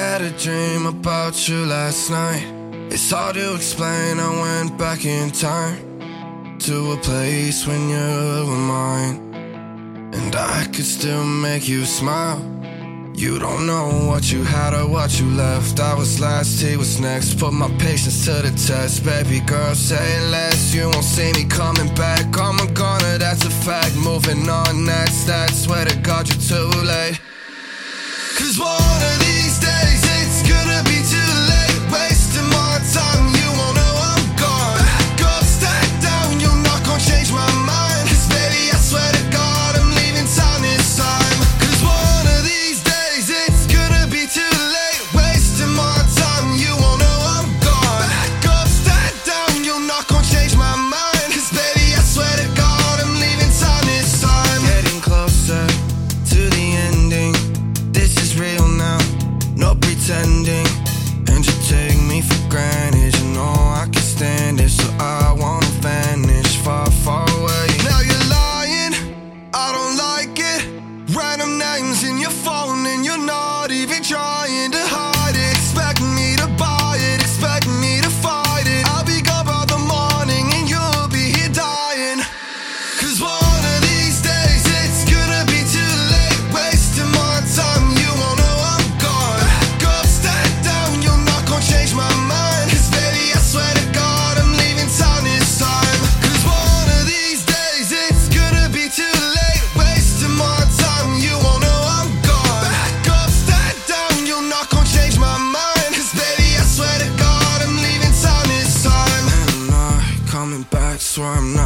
had a dream about you last night. It's hard to explain, I went back in time to a place when you were mine. And I could still make you smile. You don't know what you had or what you left. I was last, he was next. Put my patience to the test. Baby girl, say less. You won't see me coming back. I'm a goner, that's a fact. Moving on, that's that. Swear to God, you're too late. Pretending. And you take me for granted. You know I can stand it, so I wanna vanish far, far away. Now you're lying, I don't like it. Random names in your phone, and you're not even trying to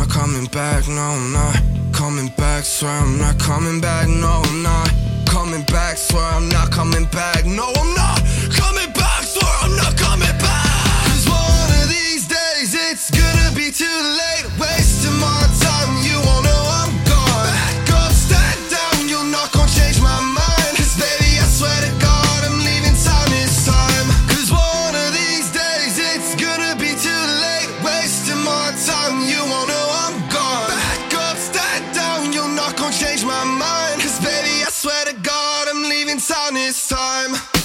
not coming back, no, I'm not coming back, swear I'm not coming back, no, I'm not coming back, swear I'm not. silence time.